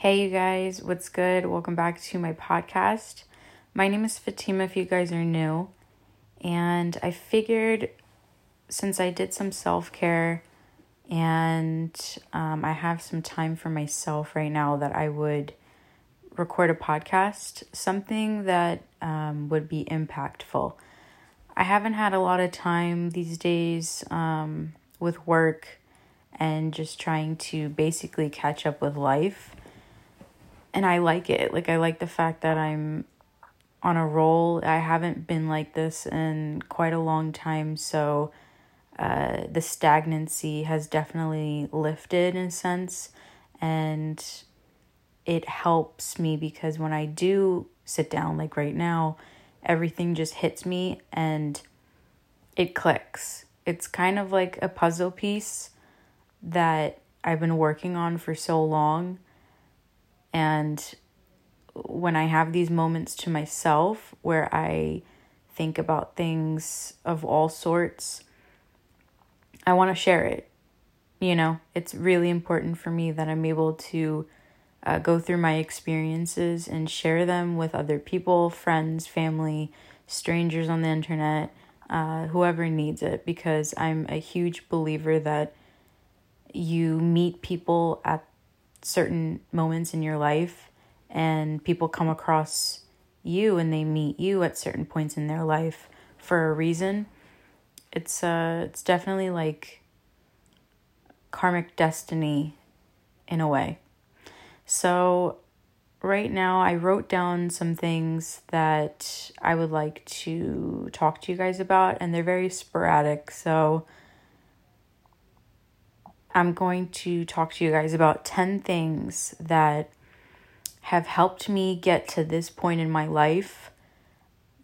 Hey, you guys, what's good? Welcome back to my podcast. My name is Fatima, if you guys are new. And I figured since I did some self care and um, I have some time for myself right now, that I would record a podcast, something that um, would be impactful. I haven't had a lot of time these days um, with work and just trying to basically catch up with life and I like it. Like I like the fact that I'm on a roll. I haven't been like this in quite a long time, so uh, the stagnancy has definitely lifted in a sense, and it helps me because when I do sit down, like right now, everything just hits me and it clicks. It's kind of like a puzzle piece that I've been working on for so long and when I have these moments to myself where I think about things of all sorts, I want to share it. You know, it's really important for me that I'm able to uh, go through my experiences and share them with other people, friends, family, strangers on the internet, uh, whoever needs it, because I'm a huge believer that you meet people at certain moments in your life and people come across you and they meet you at certain points in their life for a reason it's uh it's definitely like karmic destiny in a way. So right now I wrote down some things that I would like to talk to you guys about and they're very sporadic so I'm going to talk to you guys about 10 things that have helped me get to this point in my life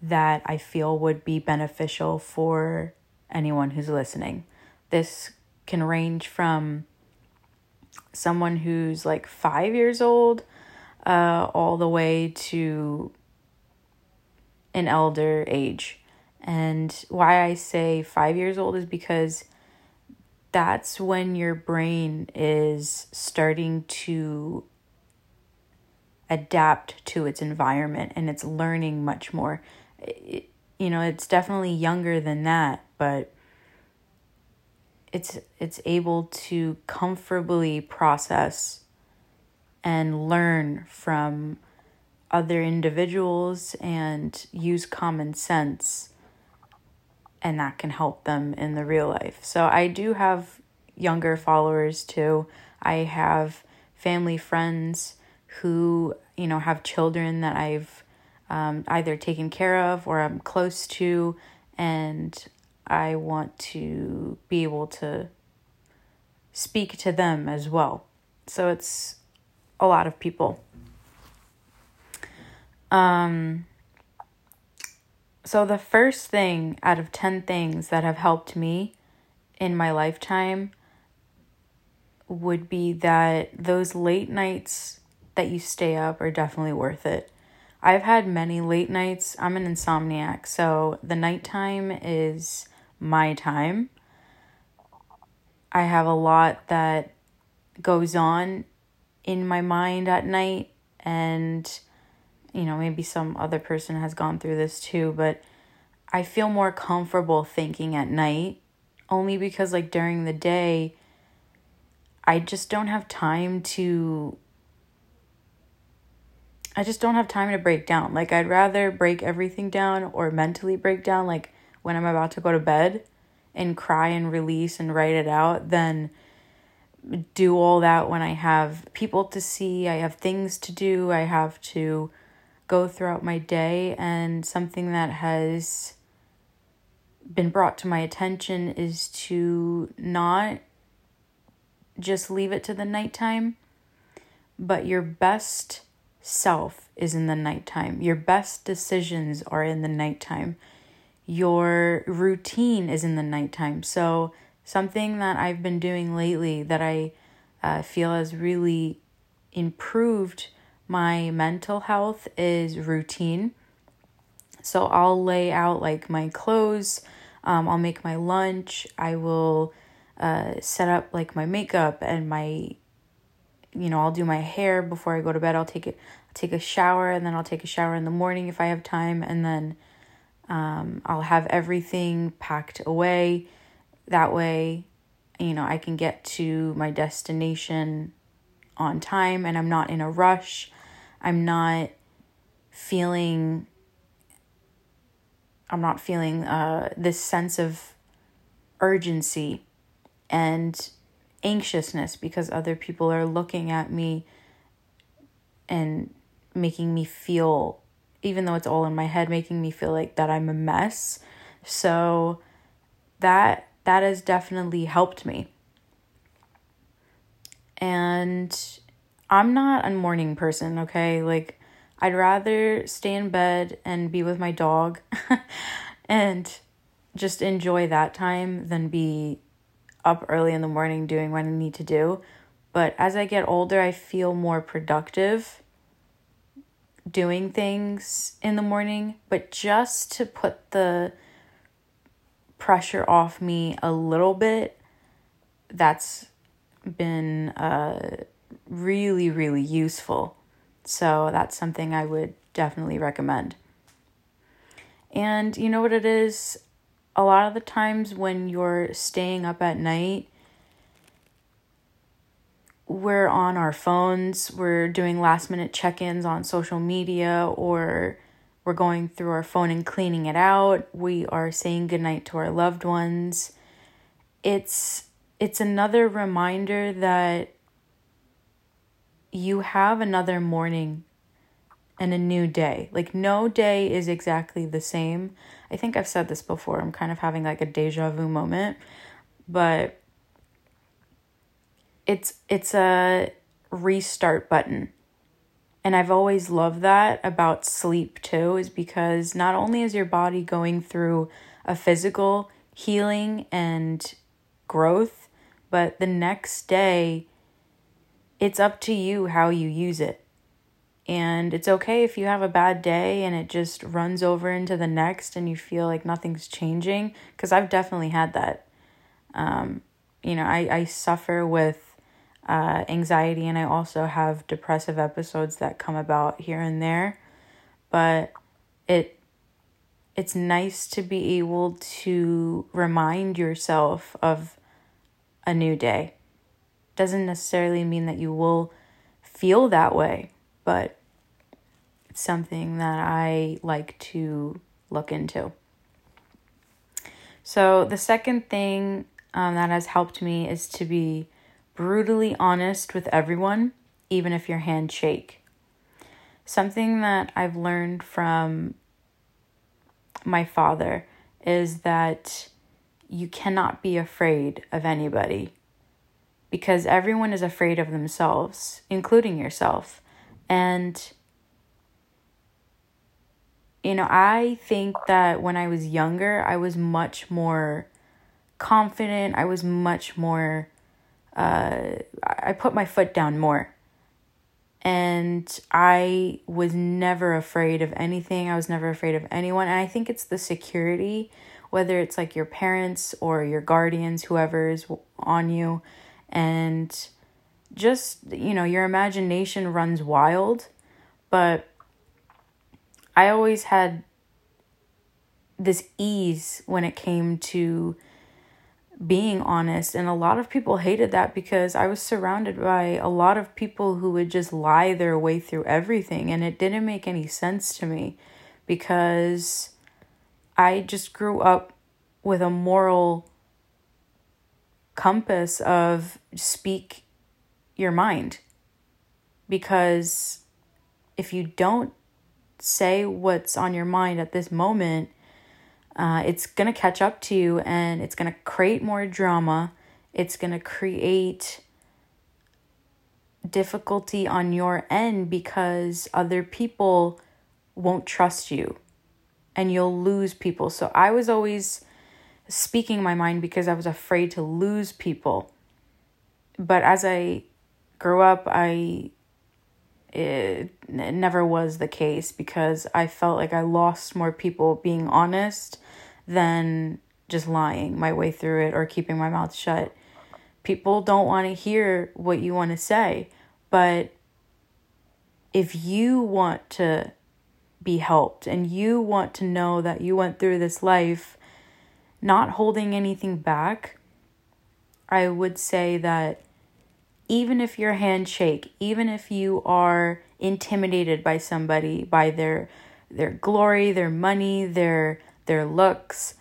that I feel would be beneficial for anyone who's listening. This can range from someone who's like five years old uh, all the way to an elder age. And why I say five years old is because that's when your brain is starting to adapt to its environment and it's learning much more. It, you know, it's definitely younger than that, but it's it's able to comfortably process and learn from other individuals and use common sense and that can help them in the real life. So I do have younger followers too. I have family friends who, you know, have children that I've um, either taken care of or I'm close to, and I want to be able to speak to them as well. So it's a lot of people. Um, so, the first thing out of 10 things that have helped me in my lifetime would be that those late nights that you stay up are definitely worth it. I've had many late nights. I'm an insomniac, so the nighttime is my time. I have a lot that goes on in my mind at night, and you know, maybe some other person has gone through this too, but I feel more comfortable thinking at night only because, like, during the day, I just don't have time to. I just don't have time to break down. Like, I'd rather break everything down or mentally break down, like, when I'm about to go to bed and cry and release and write it out than do all that when I have people to see, I have things to do, I have to go throughout my day, and something that has been brought to my attention is to not just leave it to the nighttime, but your best self is in the nighttime. Your best decisions are in the nighttime. Your routine is in the nighttime. So, something that I've been doing lately that I uh, feel has really improved my mental health is routine. So I'll lay out like my clothes, um, I'll make my lunch, I will uh, set up like my makeup and my you know, I'll do my hair before I go to bed. I'll take it take a shower and then I'll take a shower in the morning if I have time and then um, I'll have everything packed away. That way, you know, I can get to my destination on time and I'm not in a rush. I'm not feeling I'm not feeling uh, this sense of urgency and anxiousness because other people are looking at me and making me feel even though it's all in my head making me feel like that I'm a mess. So that that has definitely helped me. And I'm not a morning person, okay? Like I'd rather stay in bed and be with my dog and just enjoy that time than be up early in the morning doing what I need to do. But as I get older, I feel more productive doing things in the morning, but just to put the pressure off me a little bit, that's been uh, really, really useful. So that's something I would definitely recommend. And you know what it is? A lot of the times when you're staying up at night, we're on our phones, we're doing last minute check ins on social media, or we're going through our phone and cleaning it out. We are saying goodnight to our loved ones. It's it's another reminder that you have another morning and a new day. Like no day is exactly the same. I think I've said this before. I'm kind of having like a deja vu moment, but it's it's a restart button. And I've always loved that about sleep too is because not only is your body going through a physical healing and growth, but the next day it's up to you how you use it. And it's okay if you have a bad day and it just runs over into the next and you feel like nothing's changing. Because I've definitely had that. Um, you know, I, I suffer with uh, anxiety, and I also have depressive episodes that come about here and there. But it it's nice to be able to remind yourself of a new day. Doesn't necessarily mean that you will feel that way, but it's something that I like to look into. So, the second thing um, that has helped me is to be brutally honest with everyone, even if your hands shake. Something that I've learned from my father is that you cannot be afraid of anybody because everyone is afraid of themselves, including yourself. And, you know, I think that when I was younger, I was much more confident, I was much more uh, I put my foot down more. And I was never afraid of anything. I was never afraid of anyone. And I think it's the security, whether it's like your parents or your guardians, whoever's on you. And just, you know, your imagination runs wild. But I always had this ease when it came to being honest. And a lot of people hated that because I was surrounded by a lot of people who would just lie their way through everything. And it didn't make any sense to me because I just grew up with a moral compass of speak your mind. Because if you don't say what's on your mind at this moment, uh, it's going to catch up to you and it's going to create more drama. It's going to create difficulty on your end because other people won't trust you and you'll lose people. So I was always speaking my mind because I was afraid to lose people. But as I grew up, I it, it never was the case because I felt like I lost more people being honest than just lying my way through it or keeping my mouth shut. People don't want to hear what you want to say, But if you want to be helped. And you want to know that you went through this life not holding anything back, I would say that even if your hands shake, even if you are intimidated by somebody, by their their glory, their money, their their looks,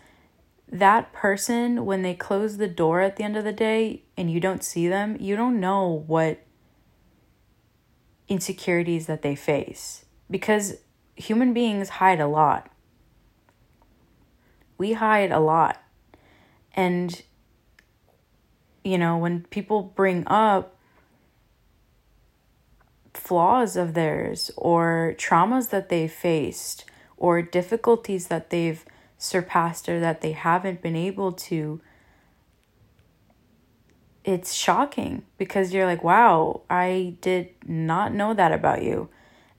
that person when they close the door at the end of the day and you don't see them, you don't know what insecurities that they face. Because human beings hide a lot. We hide a lot. And, you know, when people bring up flaws of theirs or traumas that they faced or difficulties that they've surpassed or that they haven't been able to, it's shocking because you're like, wow, I did not know that about you.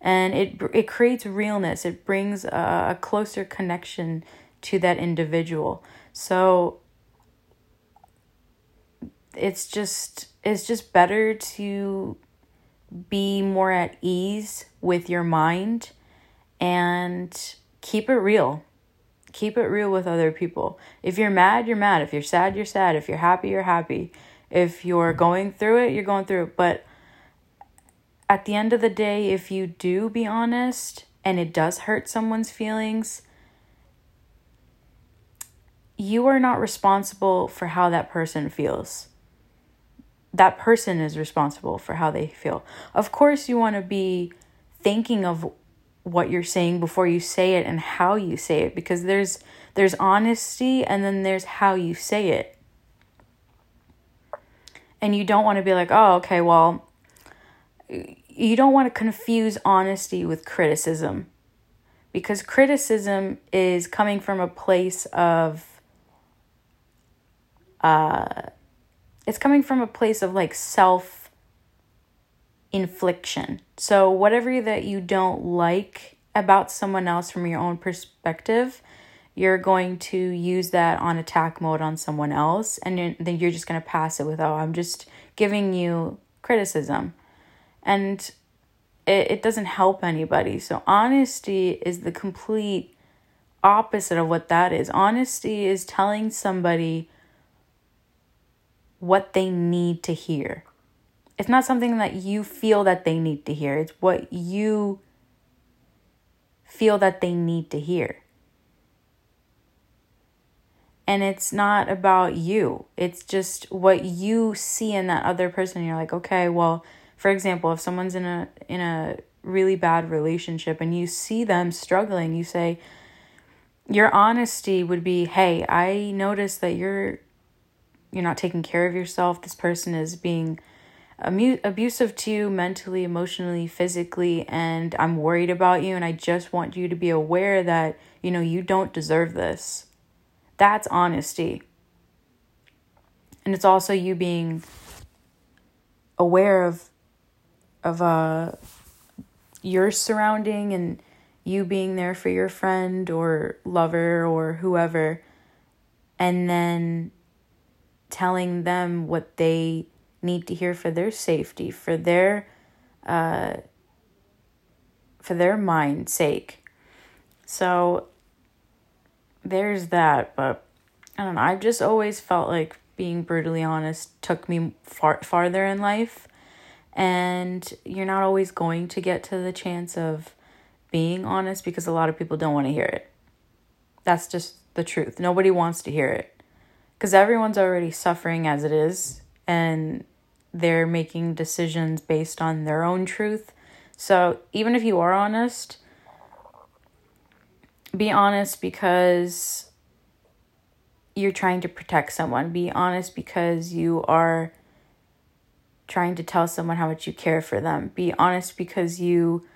And it it creates realness. It brings a, a closer connection to that individual. So it's just it's just better to be more at ease with your mind and keep it real. Keep it real with other people. If you're mad, you're mad. If you're sad, you're sad. If you're happy, you're happy. If you're going through it, you're going through it. But at the end of the day, if you do be honest and it does hurt someone's feelings, you are not responsible for how that person feels. That person is responsible for how they feel. Of course, you want to be thinking of what you're saying before you say it and how you say it because there's there's honesty and then there's how you say it and you don't want to be like, oh, okay, well, you don't want to confuse honesty with criticism because criticism is coming from a place of uh it's coming from a place of like self infliction so whatever that you don't like about someone else from your own perspective you're going to use that on attack mode on someone else and then you're just going to pass it with oh i'm just giving you criticism and it, it doesn't help anybody. So honesty is the complete opposite of what that is. Honesty is telling somebody what they need to hear. It's not something that you feel that they need to hear. It's what you feel that they need to hear. And it's not about you. It's just what you see in that other person. You're like okay well for example if someone's in a in a really bad relationship and you see them struggling you say your honesty would be hey i notice that you're you're not taking care of yourself this person is being amu- abusive to you mentally emotionally physically and i'm worried about you and i just want you to be aware that you know you don't deserve this that's honesty. And it's also you being aware of of uh your surrounding and you being there for your friend or lover or whoever and then telling them what they need to hear for their safety, for their uh for their mind's sake. So there's that, but I don't know. I've just always felt like being brutally honest took me far farther in life, and you're not always going to get to the chance of being honest because a lot of people don't want to hear it. That's just the truth. Nobody wants to hear it because everyone's already suffering as it is, and they're making decisions based on their own truth. So even if you are honest, be honest because you're trying to protect someone. Be honest because you are trying to tell someone how much you care for them. Be honest because you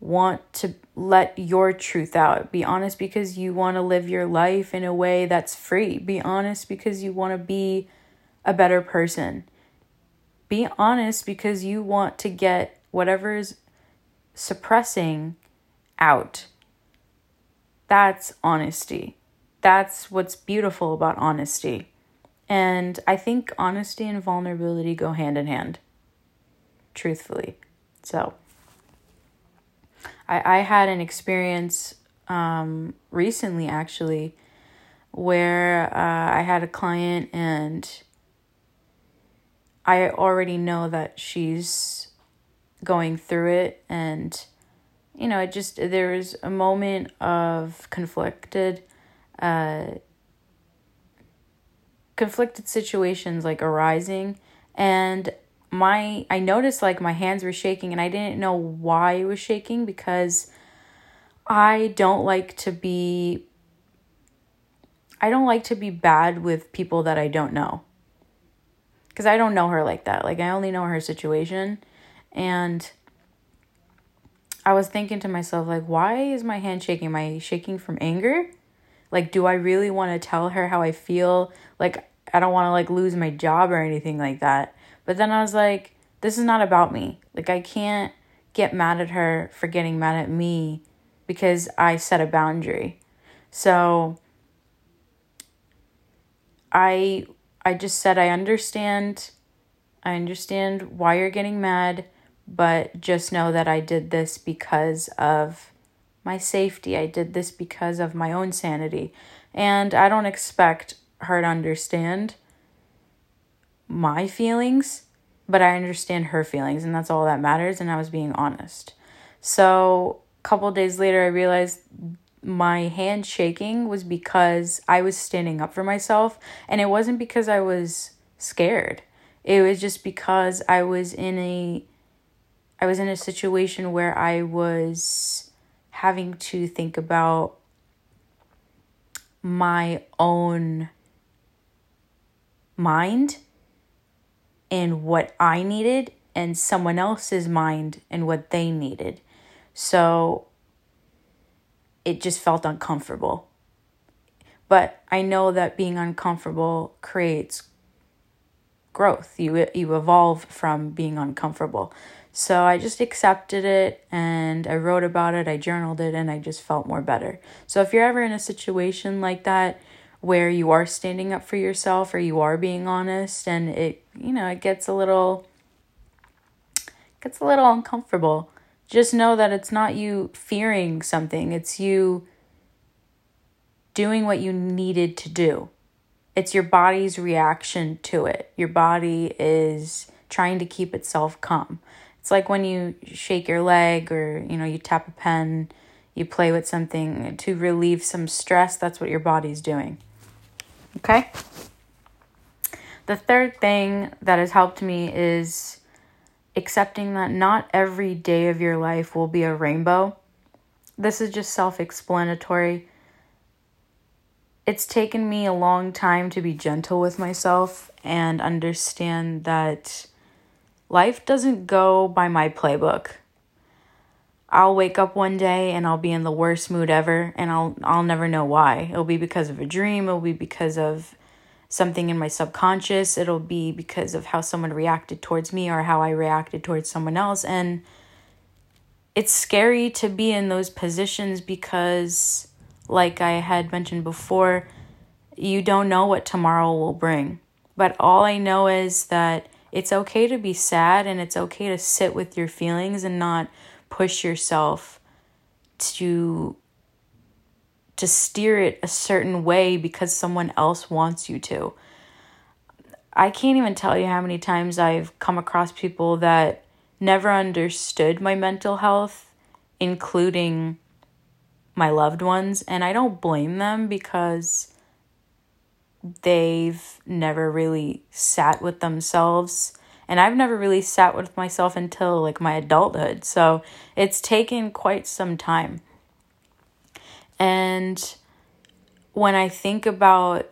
want to let your truth out. Be honest because you want to live your life in a way that's free. Be honest because you want to be a better person. Be honest because you want to get whatever's suppressing out. That's honesty. That's what's beautiful about honesty. And I think honesty and vulnerability go hand in hand. truthfully. So, I, I had an experience um, recently actually where uh, I had a client and I already know that she's going through it and you know it just there was a moment of conflicted uh conflicted situations like arising and my I noticed like my hands were shaking and I didn't know why it was shaking because I don't like to be I don't like to be bad with people that I don't know. Cuz I don't know her like that. Like I only know her situation and I was thinking to myself like why is my hand shaking? Am I shaking from anger? Like do I really want to tell her how I feel? Like I don't want to like lose my job or anything like that. But then I was like, this is not about me. Like, I can't get mad at her for getting mad at me because I set a boundary. So I I just said I understand I understand why you're getting mad, but just know that I did this because of my safety. I did this because of my own sanity. And I don't expect her to understand my feelings, but I understand her feelings, and that's all that matters. And I was being honest. So, a couple days later, I realized my hand shaking was because I was standing up for myself, and it wasn't because I was scared. It was just because I was in a I was in a situation where I was having to think about my own mind and what I needed and someone else's mind and what they needed. So it just felt uncomfortable. But I know that being uncomfortable creates growth. You you evolve from being uncomfortable. So I just accepted it and I wrote about it, I journaled it and I just felt more better. So if you're ever in a situation like that, where you are standing up for yourself or you are being honest and it you know it gets a little gets a little uncomfortable just know that it's not you fearing something. It's you doing what you needed to do. It's your body's reaction to it. Your body is trying to keep itself calm it's like when you shake your leg or you know you tap a pen you play with something to relieve some stress that's what your body's doing Okay? The third thing that has helped me is accepting that not every day of your life will be a rainbow. This is just self explanatory. It's taken me a long time to be gentle with myself and understand that life doesn't go by my playbook. I'll wake up one day and I'll be in the worst mood ever and I'll I'll never know why. It'll be because of a dream, it'll be because of something in my subconscious, it'll be because of how someone reacted towards me or how I reacted towards someone else and it's scary to be in those positions because like I had mentioned before, you don't know what tomorrow will bring. But all I know is that it's okay to be sad and it's okay to sit with your feelings and not push yourself to to steer it a certain way because someone else wants you to. I can't even tell you how many times I've come across people that never understood my mental health, including my loved ones, and I don't blame them because they've never really sat with themselves and I've never really sat with myself until like my adulthood. So it's taken quite some time. And when I think about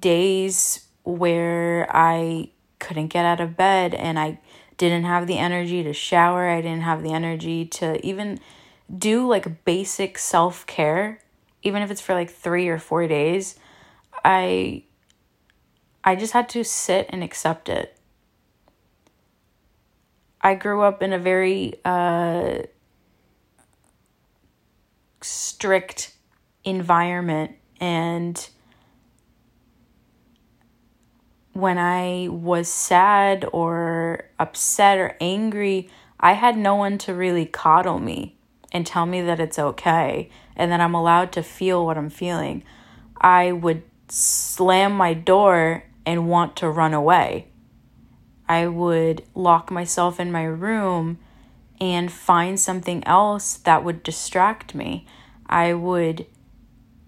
days where I couldn't get out of bed and I didn't have the energy to shower, I didn't have the energy to even do like basic self care, even if it's for like three or four days, I I just had to sit and accept it. I grew up in a very uh, strict environment and when I was sad or upset or angry, I had no one to really coddle me and tell me that it's okay and that I'm allowed to feel what I'm feeling. I would slam my door and want to run away. I would lock myself in my room and find something else that would distract me. I would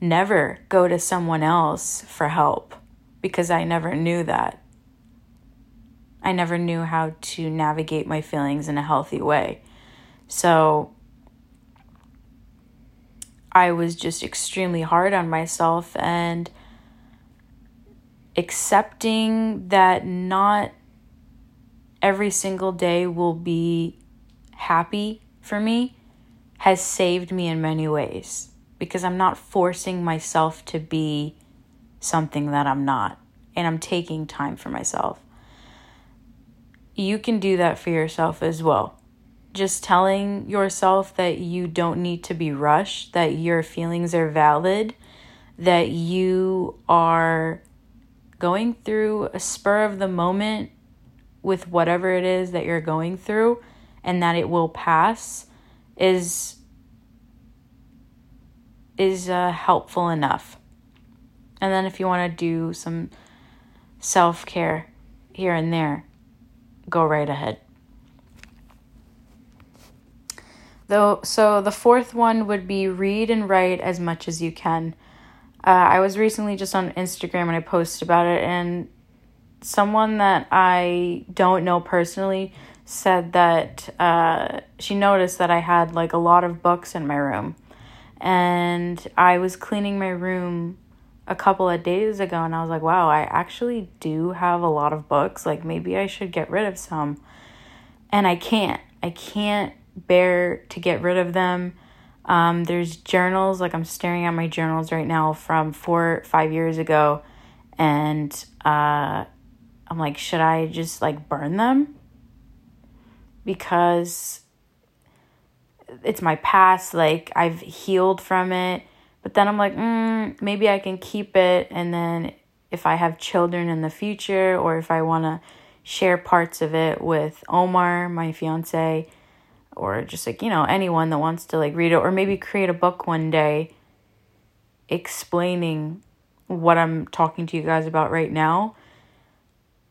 never go to someone else for help because I never knew that. I never knew how to navigate my feelings in a healthy way. So I was just extremely hard on myself and accepting that not every single day will be happy for me has saved me in many ways because I'm not forcing myself to be something that I'm not and I'm taking time for myself. You can do that for yourself as well. Just telling yourself that you don't need to be rushed, that your feelings are valid, that you are going through a spur of the moment with whatever it is that you're going through and that it will pass is is uh, helpful enough. And then if you want to do some self-care here and there, go right ahead. Though so the fourth one would be read and write as much as you can. Uh, I was recently just on Instagram and I posted about it, and someone that I don't know personally said that uh, she noticed that I had like a lot of books in my room. And I was cleaning my room a couple of days ago and I was like, wow, I actually do have a lot of books. Like maybe I should get rid of some. And I can't. I can't bear to get rid of them. Um, there's journals, like I'm staring at my journals right now from four, five years ago, and uh, I'm like, should I just like burn them? Because it's my past, like I've healed from it. But then I'm like, mm, maybe I can keep it, and then if I have children in the future, or if I want to share parts of it with Omar, my fiance, or just like, you know, anyone that wants to like read it or maybe create a book one day explaining what I'm talking to you guys about right now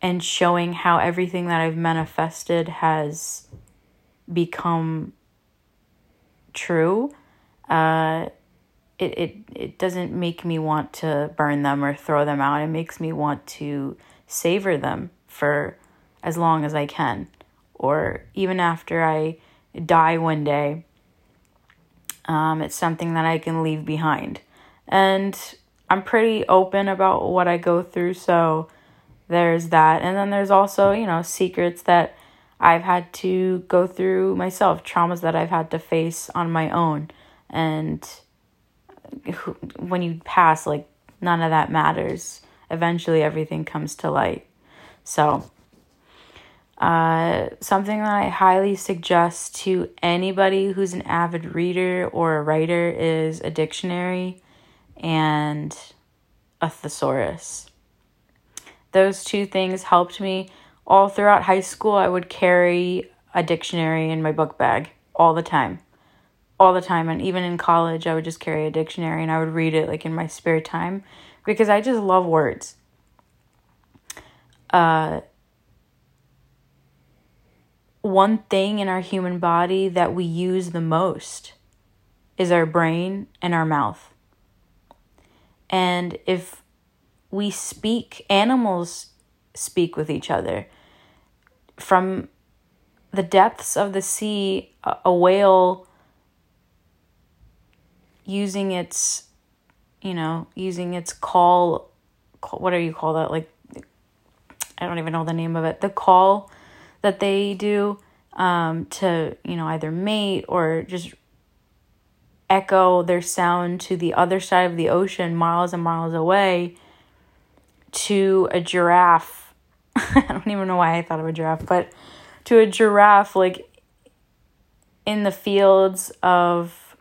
and showing how everything that I've manifested has become true. Uh it, it it doesn't make me want to burn them or throw them out. It makes me want to savor them for as long as I can or even after I die one day, um, it's something that I can leave behind. And I'm pretty open about what I go through, so there's that. And then there's also, you know, secrets that I've had to go through myself, traumas that I've had to face on my own. And when you pass, like, none of that matters. Eventually, everything comes to light. So, uh, something that I highly suggest to anybody who's an avid reader or a writer is a dictionary and a thesaurus. Those two things helped me all throughout high school. I would carry a dictionary in my book bag all the time. All the time. And even in college, I would just carry a dictionary and I would read it like in my spare time because I just love words. Uh, one thing in our human body that we use the most is our brain and our mouth. And if we speak, animals speak with each other. From the depths of the sea, a whale using its, you know, using its call, what do you call that? Like, I don't even know the name of it. The call that they do um, to, you know, either mate or just echo their sound to the other side of the ocean, miles and miles away, to a giraffe. I don't even know why I thought of a giraffe, but to a giraffe, like in the fields of.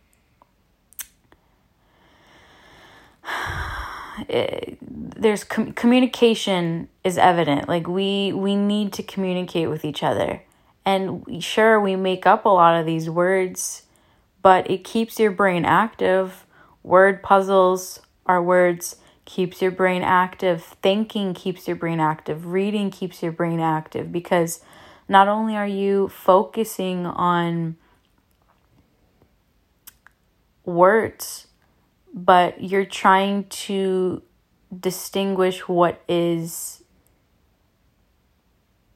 It, there's com- communication is evident. Like we we need to communicate with each other. And sure, we make up a lot of these words, but it keeps your brain active. Word puzzles are words keeps your brain active. Thinking keeps your brain active. Reading keeps your brain active because not only are you focusing on words, but you're trying to distinguish what is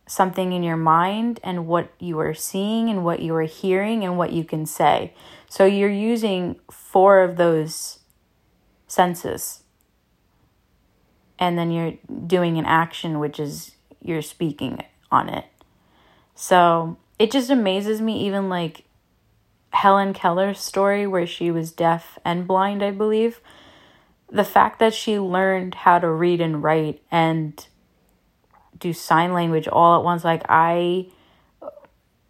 something in your mind and what you are seeing and what you are hearing and what you can say. So you're using four of those senses. And then you're doing an action, which is you're speaking on it. So it just amazes me, even like Helen Keller's story, where she was deaf and blind, I believe. The fact that she learned how to read and write and do sign language all at once, like I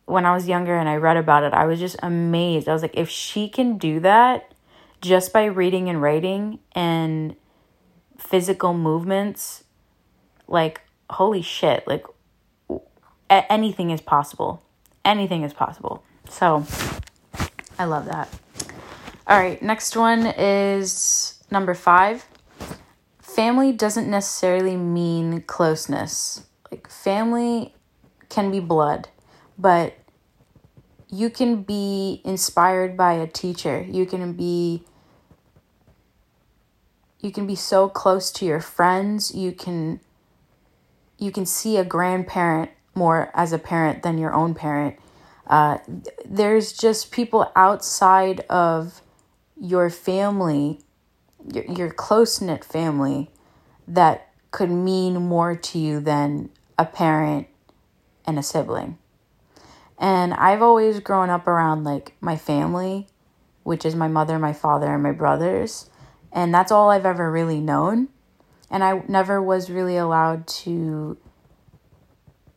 when I was younger and I read about it, I was just amazed. I was like, if she can do that just by reading and writing and physical movements, like, holy shit, like, anything is possible. Anything is possible. So, I love that. All right, next one is number five. Family doesn't necessarily mean closeness. Like, family can be blood, but you can be inspired by a teacher. You can be you can be so close to your friends. You can you can see a grandparent more as a parent than your own parent. Uh, there's just people outside of your family, your, your close knit family, that could mean more to you than a parent and a sibling. And I've always grown up around like my family, which is my mother, my father, and my brothers. And that's all I've ever really known. And I never was really allowed to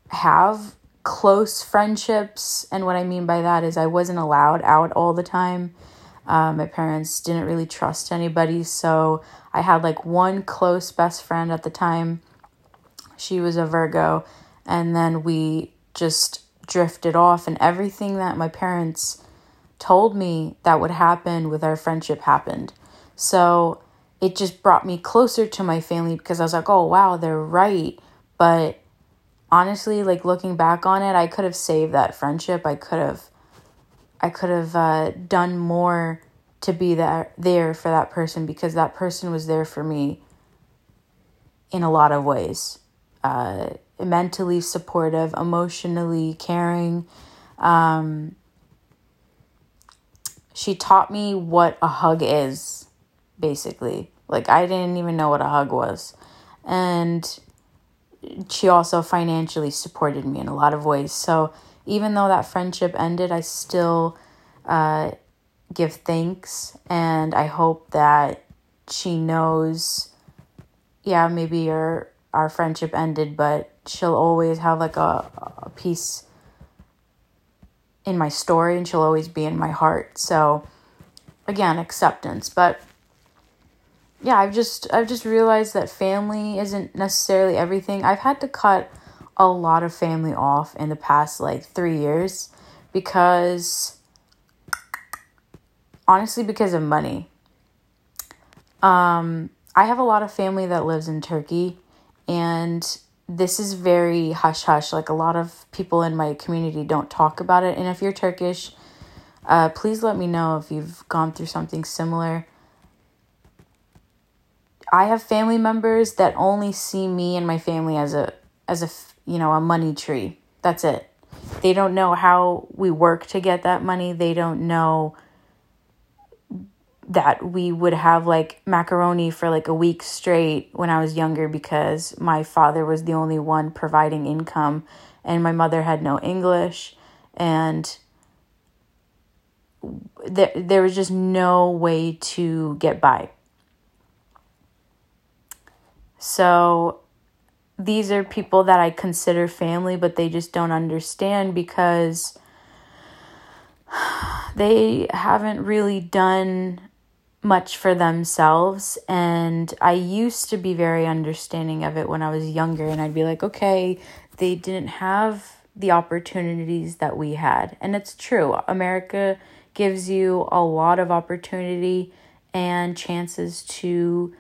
have close friendships. And what I mean by that is I wasn't allowed out all the time. Uh, my parents didn't really trust anybody. So I had like one close best friend at the time. She was a Virgo. And then we just drifted off, and everything that my parents told me that would happen with our friendship happened. So it just brought me closer to my family because I was like, oh, wow, they're right. But honestly, like looking back on it, I could have saved that friendship. I could have. I could have uh, done more to be there there for that person because that person was there for me in a lot of ways. Uh, mentally supportive, emotionally caring. Um, she taught me what a hug is, basically. Like, I didn't even know what a hug was. And she also financially supported me in a lot of ways. So, even though that friendship ended, I still uh, give thanks. And I hope that she knows, yeah, maybe your our friendship ended, but she'll always have like a, a piece in my story and she'll always be in my heart. So again, acceptance. But yeah, I've just I've just realized that family isn't necessarily everything. I've had to cut a lot of family off in the past like 3 years because honestly because of money. Um I have a lot of family that lives in Turkey and this is very hush hush. Like a lot of people in my community don't talk about it. And if you're Turkish, uh, please let me know if you've gone through something similar. I have family members that only see me and my family as a as a you know a money tree. That's it. They don't know how we work to get that money. They don't know that we would have like macaroni for like a week straight when I was younger because my father was the only one providing income and my mother had no English and there there was just no way to get by. So these are people that I consider family but they just don't understand because they haven't really done much for themselves and I used to be very understanding of it when I was younger and I'd be like, "Okay, they didn't have the opportunities that we had." And it's true. America gives you a lot of opportunity and chances to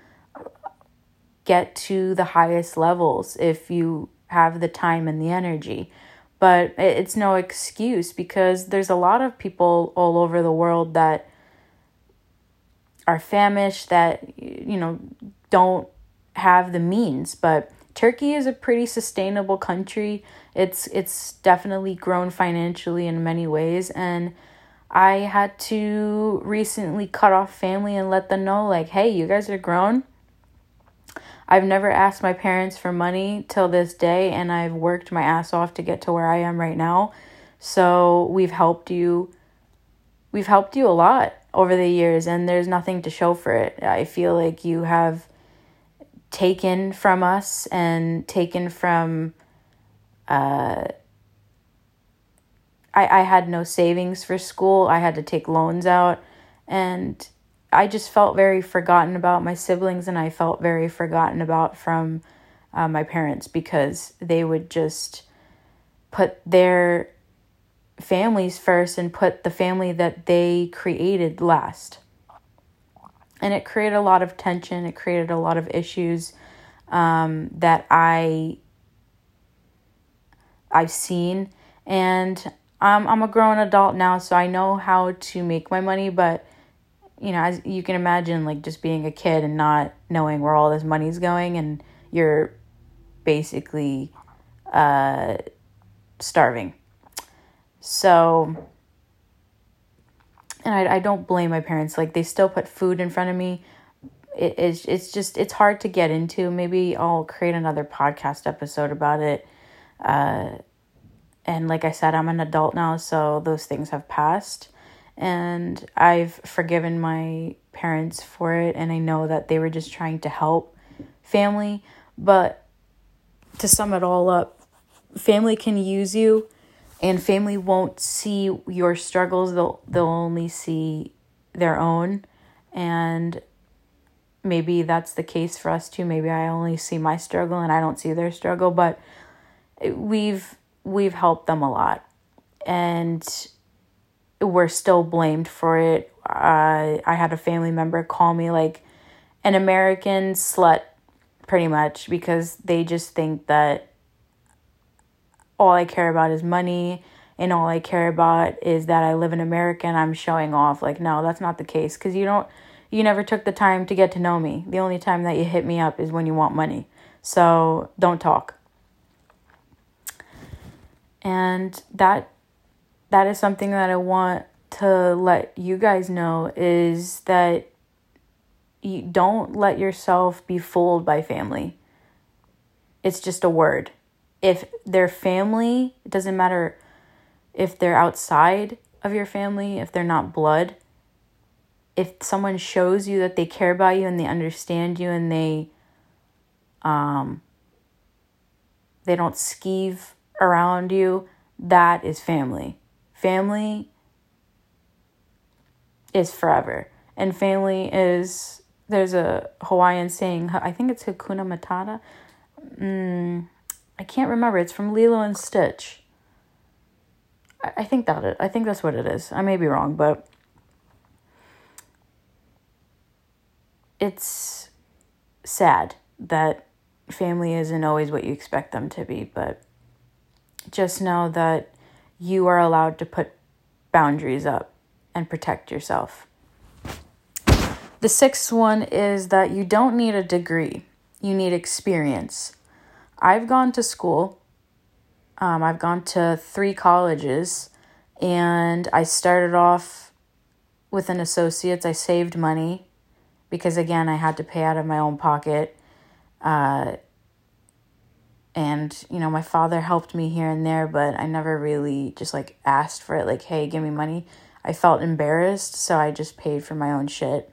get to the highest levels if you have the time and the energy. But it's no excuse because there's a lot of people all over the world that are famished that you know don't have the means but Turkey is a pretty sustainable country. It's it's definitely grown financially in many ways and I had to recently cut off family and let them know like, "Hey, you guys are grown. I've never asked my parents for money till this day and I've worked my ass off to get to where I am right now. So, we've helped you we've helped you a lot over the years and there's nothing to show for it. I feel like you have taken from us and taken from uh I, I had no savings for school. I had to take loans out and I just felt very forgotten about my siblings and I felt very forgotten about from uh, my parents because they would just put their families first and put the family that they created last. And it created a lot of tension, it created a lot of issues um, that I I've seen and I'm I'm a grown adult now so I know how to make my money but you know as you can imagine like just being a kid and not knowing where all this money's going and you're basically uh starving so, and I, I don't blame my parents. Like, they still put food in front of me. It, it's, it's just, it's hard to get into. Maybe I'll create another podcast episode about it. Uh, and like I said, I'm an adult now, so those things have passed. And I've forgiven my parents for it, and I know that they were just trying to help family. But to sum it all up, family can use you and family won't see your struggles. They'll they'll only see their own. And maybe that's the case for us too. Maybe i only see my struggle and i don't see their struggle but we've we've helped them a lot. And we're still blamed for it uh, i had a family member call me like an american slut pretty much because they just think that all I care about is money and all I care about is that I live in America and I'm showing off. Like, no, that's not the case because you don't, you never took the time to get to know me. The only time that you hit me up is when you want money. So don't talk. And that that is something that I want to let you guys know is that you don't let yourself be fooled by family. It's just a word if their family, it doesn't matter if they're outside of your family, if they're not blood, if someone shows you that they care about you and they understand you and they um they don't skeeve around you, that is family. Family is forever. And family is there's a Hawaiian saying, I think it's Hakuna Matata. Mm, I can't remember. It's from Lilo and Stitch. I, I think that it. I think that's what it is. I may be wrong, but it's sad that family isn't always what you expect them to be, but just know that you are allowed to put boundaries up and protect yourself. The sixth one is that you don't need a degree, you need experience. I've gone to school. Um, I've gone to three colleges, and I started off with an associate's. I saved money because, again, I had to pay out of my own pocket. Uh, and, you know, my father helped me here and there, but I never really just like asked for it, like, hey, give me money. I felt embarrassed, so I just paid for my own shit.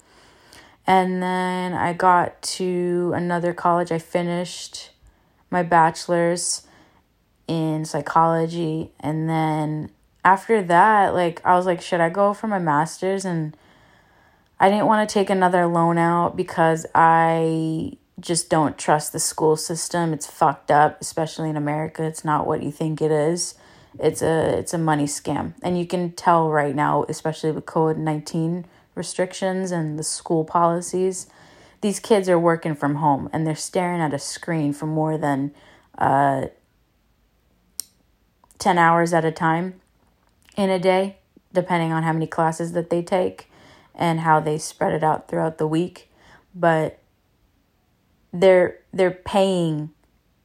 And then I got to another college. I finished my bachelor's in psychology and then after that like I was like should I go for my masters and I didn't want to take another loan out because I just don't trust the school system. It's fucked up, especially in America. It's not what you think it is. It's a it's a money scam. And you can tell right now, especially with COVID-19 restrictions and the school policies, these kids are working from home and they're staring at a screen for more than uh 10 hours at a time in a day, depending on how many classes that they take and how they spread it out throughout the week. But they're they're paying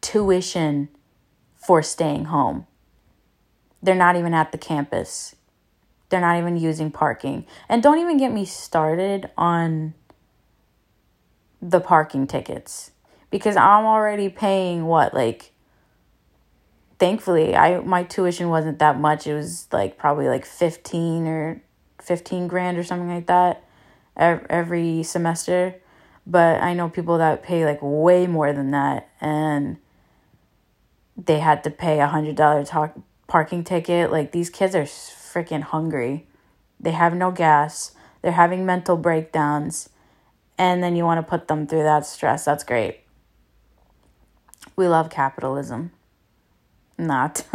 tuition for staying home. They're not even at the campus. They're not even using parking. And don't even get me started on the parking tickets because I'm already paying what like thankfully I my tuition wasn't that much. It was like probably like 15 or 15 grand or something like that every semester. But I know people that pay like way more than that and they had to pay a hundred dollar talk parking ticket. Like these kids are freaking hungry. They have no gas. They're having mental breakdowns. And then you want to put them through that stress. That's great. We love capitalism. Not.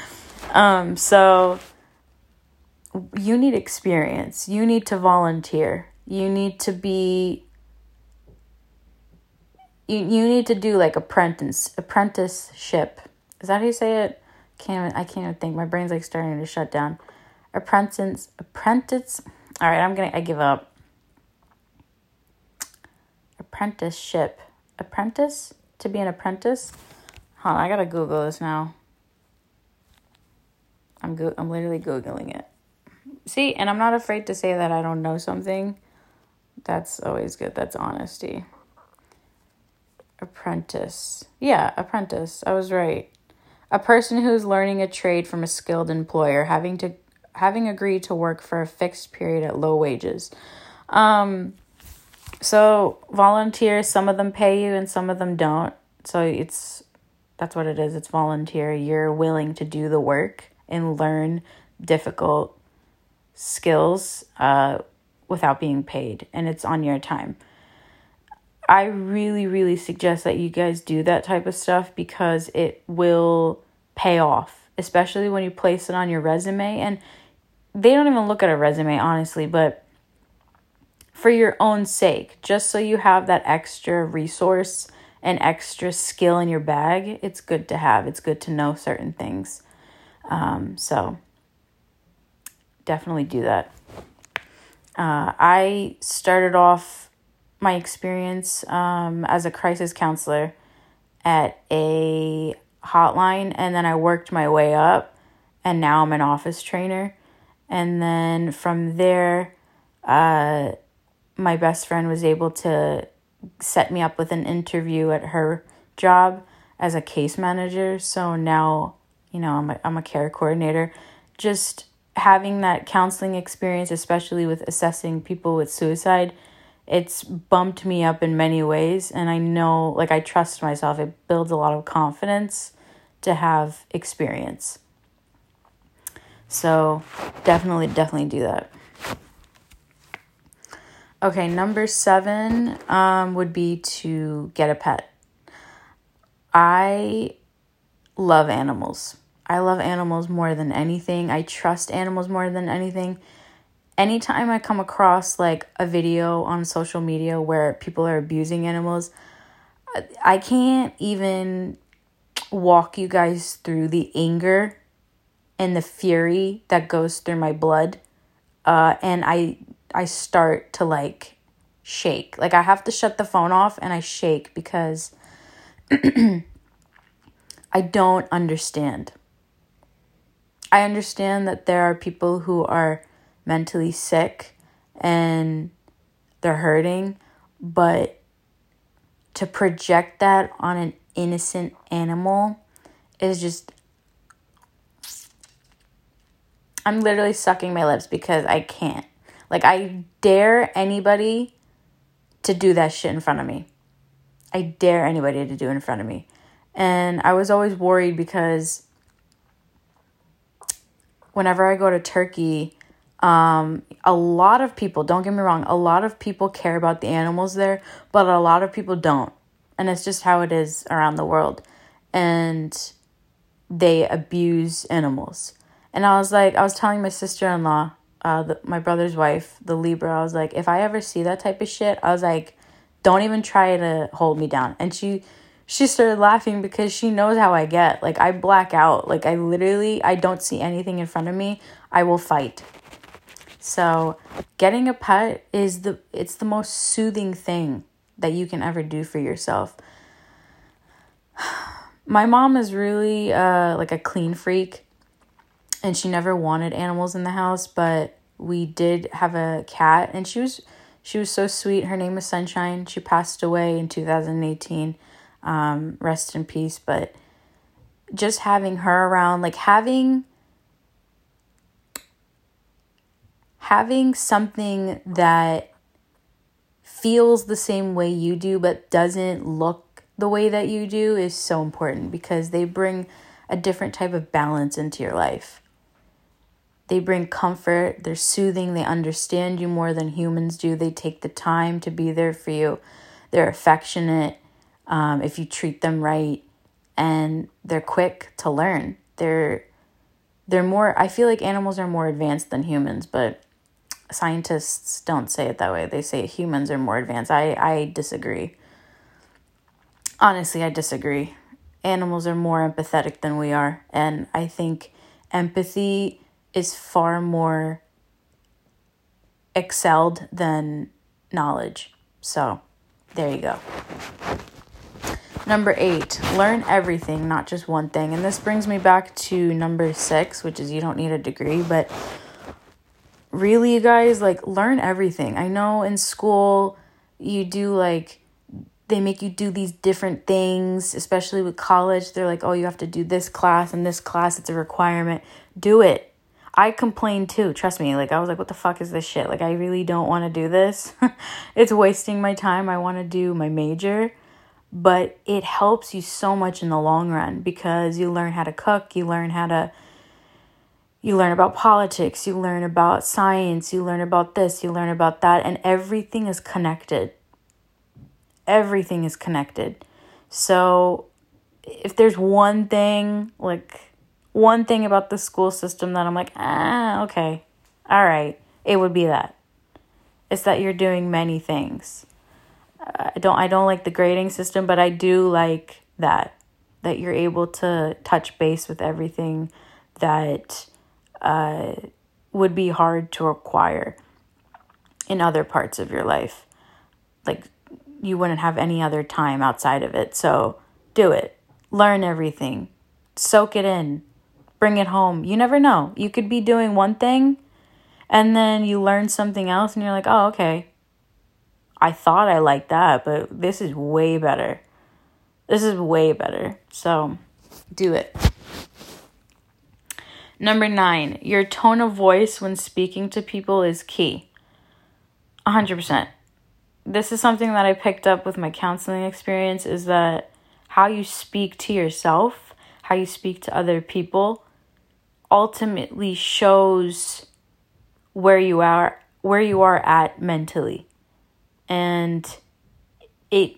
um, so you need experience. You need to volunteer. You need to be you you need to do like apprentice apprenticeship. Is that how you say it? Can't even, I can't even think. My brain's like starting to shut down. Apprentice apprentice. All right, I'm gonna I give up. Apprenticeship. Apprentice to be an apprentice. Huh? I gotta Google this now. I'm go- I'm literally googling it. See, and I'm not afraid to say that I don't know something. That's always good. That's honesty. Apprentice. Yeah, apprentice. I was right. A person who is learning a trade from a skilled employer, having to having agreed to work for a fixed period at low wages. Um so volunteers, some of them pay you and some of them don't. So it's that's what it is. It's volunteer. You're willing to do the work and learn difficult skills uh, without being paid, and it's on your time. I really, really suggest that you guys do that type of stuff because it will pay off, especially when you place it on your resume. And they don't even look at a resume, honestly, but for your own sake, just so you have that extra resource and extra skill in your bag, it's good to have. It's good to know certain things. Um, so definitely do that. Uh, I started off my experience um, as a crisis counselor at a hotline, and then I worked my way up, and now I'm an office trainer. And then from there, uh, my best friend was able to set me up with an interview at her job as a case manager. So now, you know, I'm a, I'm a care coordinator. Just having that counseling experience, especially with assessing people with suicide, it's bumped me up in many ways. And I know, like, I trust myself. It builds a lot of confidence to have experience. So, definitely, definitely do that. Okay, number seven um, would be to get a pet. I love animals. I love animals more than anything. I trust animals more than anything. Anytime I come across like a video on social media where people are abusing animals, I can't even walk you guys through the anger and the fury that goes through my blood. Uh, and I I start to like shake. Like I have to shut the phone off and I shake because I don't understand. I understand that there are people who are mentally sick and they're hurting, but to project that on an innocent animal is just. I'm literally sucking my lips because I can't. Like, I dare anybody to do that shit in front of me. I dare anybody to do it in front of me. And I was always worried because whenever I go to Turkey, Um, a lot of people, don't get me wrong, a lot of people care about the animals there, but a lot of people don't. And it's just how it is around the world. And they abuse animals. And I was like, I was telling my sister in law, uh, the, my brother's wife, the Libra, I was like, if I ever see that type of shit, I was like, don't even try to hold me down. And she, she started laughing because she knows how I get. Like I black out. Like I literally I don't see anything in front of me. I will fight. So, getting a pet is the it's the most soothing thing that you can ever do for yourself. My mom is really uh like a clean freak and she never wanted animals in the house, but we did have a cat and she was she was so sweet. Her name was Sunshine. She passed away in 2018 um, rest in peace. But just having her around, like having having something that feels the same way you do but doesn't look the way that you do is so important because they bring a different type of balance into your life. They bring comfort, they're soothing, they understand you more than humans do. They take the time to be there for you. They're affectionate um, if you treat them right and they're quick to learn they're they're more i feel like animals are more advanced than humans but scientists don't say it that way. They say humans are more advanced. I i disagree. Honestly i disagree. Animals are more empathetic than we are. And i think empathy is far more excelled than knowledge. So there you go. Number eight, learn everything, not just one thing. And this brings me back to number six, which is you don't need a degree, but really, you guys, like, learn everything. I know in school you do like, they make you do these different things, especially with college. They're like, oh, you have to do this class and this class, it's a requirement. Do it. I complained too, trust me. Like, I was like, what the fuck is this shit? Like, I really don't want to do this. it's wasting my time. I want to do my major but it helps you so much in the long run because you learn how to cook, you learn how to you learn about politics, you learn about science, you learn about this, you learn about that and everything is connected. Everything is connected. So if there's one thing like one thing about the school system that I'm like, ah, okay. All right. It would be that. It's that you're doing many things. I don't I don't like the grading system, but I do like that that you're able to touch base with everything that uh, would be hard to acquire in other parts of your life. Like you wouldn't have any other time outside of it. So do it. Learn everything. Soak it in. Bring it home. You never know. You could be doing one thing and then you learn something else and you're like, "Oh, okay. I thought I liked that, but this is way better. This is way better. So do it. Number nine, your tone of voice when speaking to people is key. 100%. This is something that I picked up with my counseling experience is that how you speak to yourself, how you speak to other people ultimately shows where you are where you are at mentally and it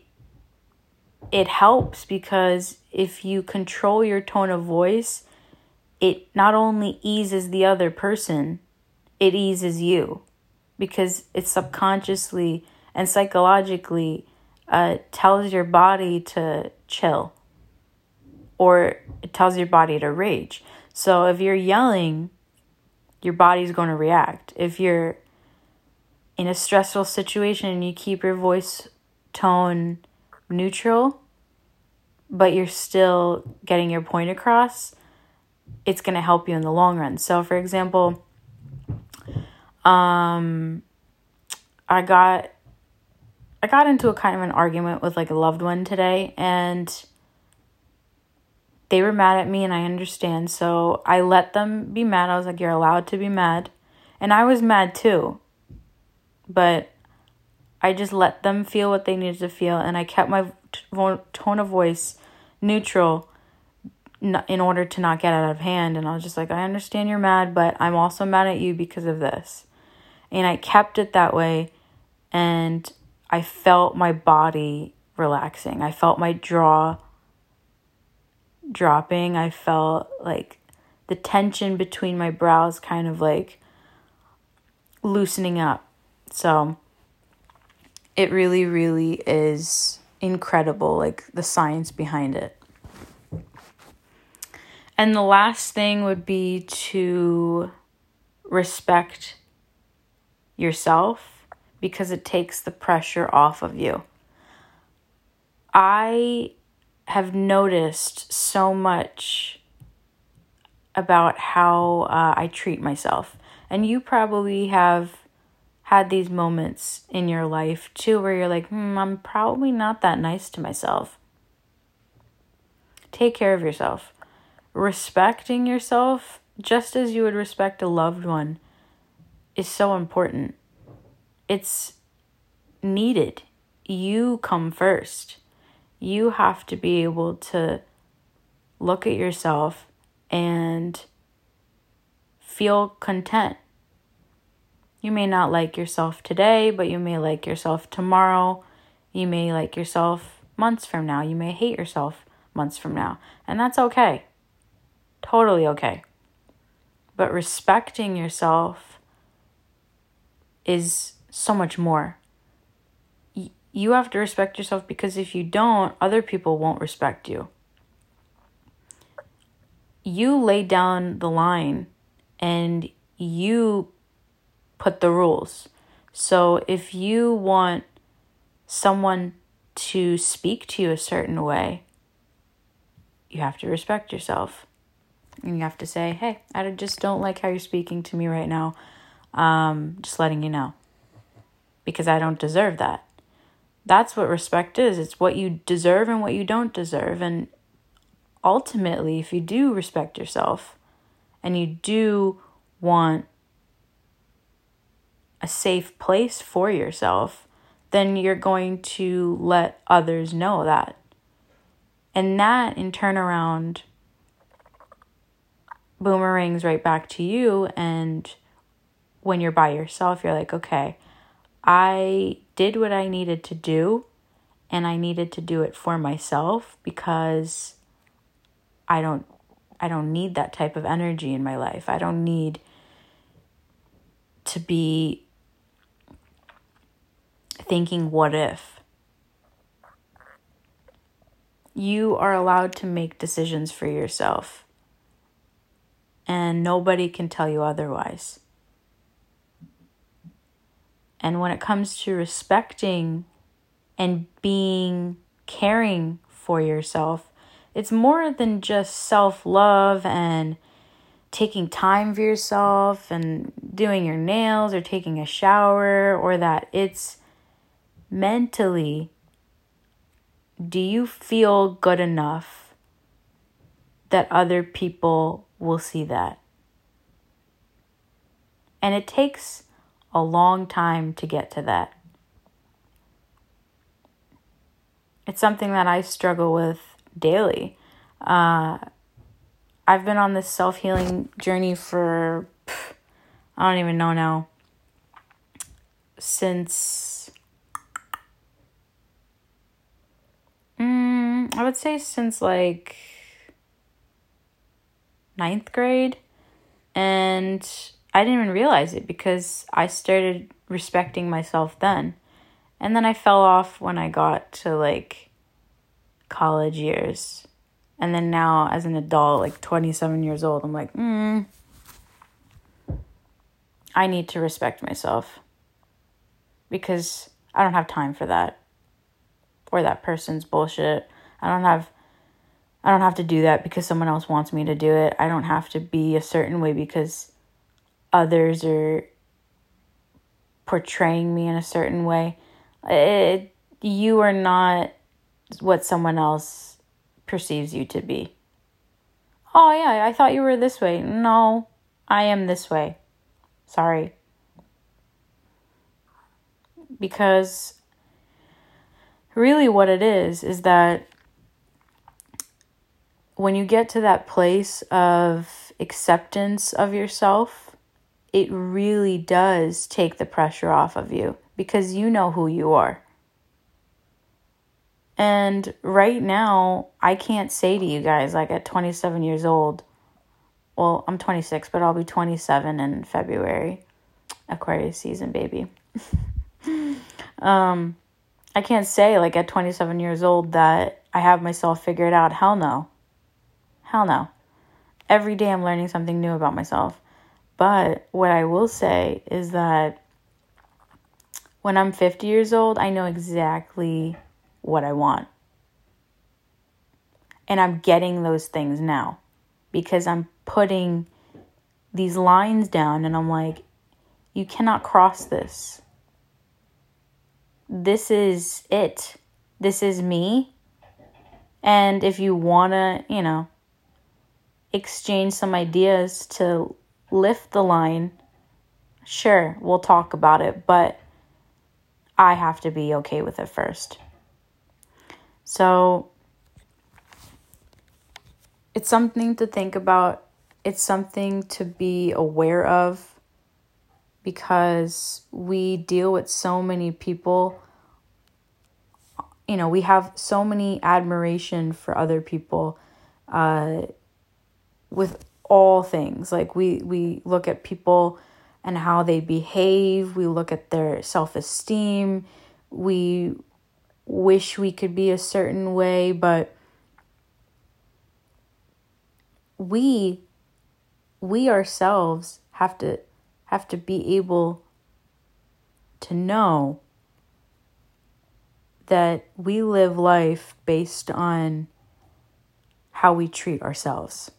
it helps because if you control your tone of voice it not only eases the other person it eases you. Because it subconsciously and psychologically uh, tells your body to chill. Or it tells your body to rage. So if you're yelling your body's going to react. If you're in a stressful situation and you keep your voice tone neutral, but you're still getting your point across, it's going to help you in the long run. So, for example, um, I got I got into a kind of an argument with like a loved one today and they were mad at me and I understand. So I let them be mad. I was like, You're allowed to be mad. And I was mad too but I just let them feel what they needed to feel and I kept my tone of voice neutral in order to not get out of hand. And I was just like, I understand you're mad, but I'm also mad at you because of this. And I kept it that way. And I felt my body relaxing. I felt my jaw dropping. I felt like the tension between my brows kind of like loosening up. So it really, really is incredible, like the science behind it. And the last thing would be to respect yourself because it takes the pressure off of you. I have noticed so much about how uh, I treat myself. And you probably have had these moments in your life too where you're like, hmm, I'm probably not that nice to myself. Take care of yourself respecting yourself just as you would respect a loved one is so important. It's needed. You come first. You have to be able to look at yourself and feel content. You may not like yourself today, but you may like yourself tomorrow. You may like yourself months from now. You may hate yourself months from now. And that's okay. Totally okay. But respecting yourself is so much more. You have to respect yourself because if you don't, other people won't respect you. You lay down the line and you put the rules. So if you want someone to speak to you a certain way, you have to respect yourself. And you have to say, hey, I just don't like how you're speaking to me right now. Um, just letting you know. Because I don't deserve that. That's what respect is. It's what you deserve and what you don't deserve. And ultimately, if you do respect yourself and you do want a safe place for yourself, then you're going to let others know that. And that in turn around boomerangs right back to you. And when you're by yourself, you're like, okay, I did what I needed to do, and I needed to do it for myself because I don't I don't need that type of energy in my life. I don't need to be thinking what if. You are allowed to make decisions for yourself and nobody can tell you otherwise. And when it comes to respecting and being caring for yourself, it's more than just self love and taking time for yourself and doing your nails or taking a shower, or that it's mentally do you feel good enough that other people will see that. And it takes a long time to get to that. It's something that I struggle with daily. Uh, I've been on this self healing journey for, I don't even know now, since, mm, I would say since like ninth grade. And I didn't even realize it because I started respecting myself then. And then I fell off when I got to like college years. And then now, as an adult, like 27 years old, I'm like, hmm, I need to respect myself because I don't have time for that or that person's bullshit. I don't have I don't have to do that because someone else wants me to do it. I don't have to be a certain way because others are portraying me in a certain way. It, you are not what someone else perceives you to be. Oh, yeah, I thought you were this way. No, I am this way. Sorry. Because really, what it is, is that when you get to that place of acceptance of yourself, it really does take the pressure off of you because you know who you are. And right now, I can't say to you guys, like at 27 years old, well, I'm 26, but I'll be 27 in February. Aquarius season, baby. um, I can't say, like, at 27 years old that I have myself figured out. Hell no. Hell no. Every day I'm learning something new about myself. But what I will say is that when I'm 50 years old, I know exactly what I want. And I'm getting those things now because I'm putting these lines down and I'm like, you cannot cross this. This is it. This is me. And if you want to, you know, exchange some ideas to lift the line, sure, we'll talk about it, but I have to be okay with it first. So it's something to think about, it's something to be aware of because we deal with so many people. You know we have so many admiration for other people. Uh, with all things. Like we we look at people and how they behave. We look at their self-esteem. We wish we could be a certain way but we we ourselves have to have to be able to know that we live life based on how we treat ourselves.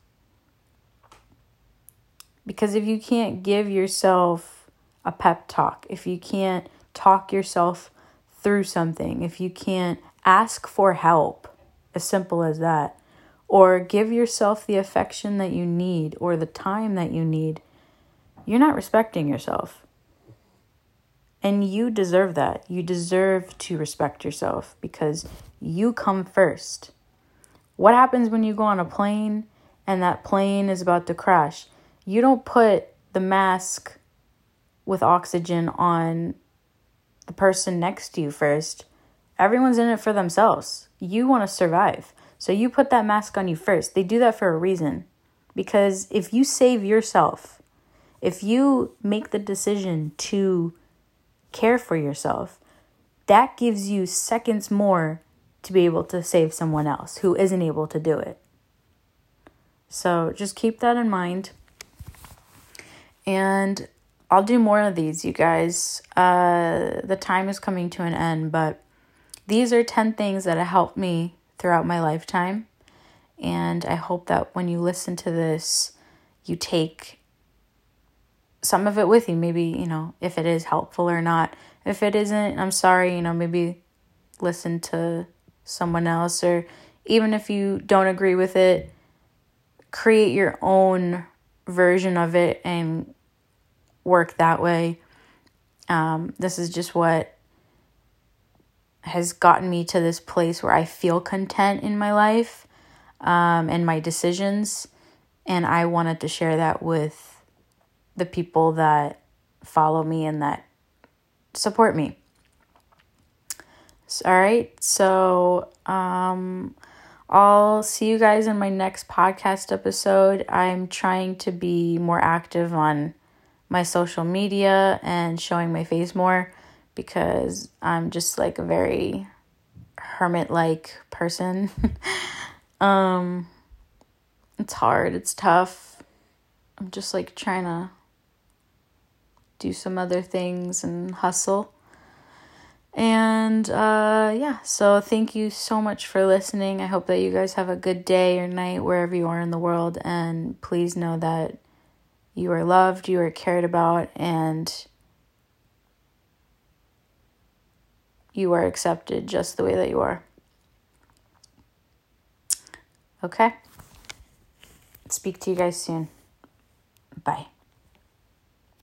Because if you can't give yourself a pep talk, if you can't talk yourself through something, if you can't ask for help, as simple as that, or give yourself the affection that you need or the time that you need, you're not respecting yourself. And you deserve that. You deserve to respect yourself because you come first. What happens when you go on a plane and that plane is about to crash? You don't put the mask with oxygen on the person next to you first. Everyone's in it for themselves. You want to survive. So you put that mask on you first. They do that for a reason. Because if you save yourself, if you make the decision to care for yourself, that gives you seconds more to be able to save someone else who isn't able to do it. So just keep that in mind. And I'll do more of these, you guys. Uh, the time is coming to an end, but these are 10 things that have helped me throughout my lifetime. And I hope that when you listen to this, you take some of it with you. Maybe, you know, if it is helpful or not. If it isn't, I'm sorry, you know, maybe listen to someone else or even if you don't agree with it, create your own version of it and work that way. Um, this is just what has gotten me to this place where I feel content in my life um, and my decisions. And I wanted to share that with the people that follow me and that support me. All right, so um, I'll see you guys in my next podcast episode. I'm trying to be more active on my social media and showing my face more because I'm just like a very hermit like person. um it's hard, it's tough. I'm just like trying to do some other things and hustle. And uh, yeah, so thank you so much for listening. I hope that you guys have a good day or night wherever you are in the world. And please know that you are loved, you are cared about, and you are accepted just the way that you are. Okay? Speak to you guys soon. Bye.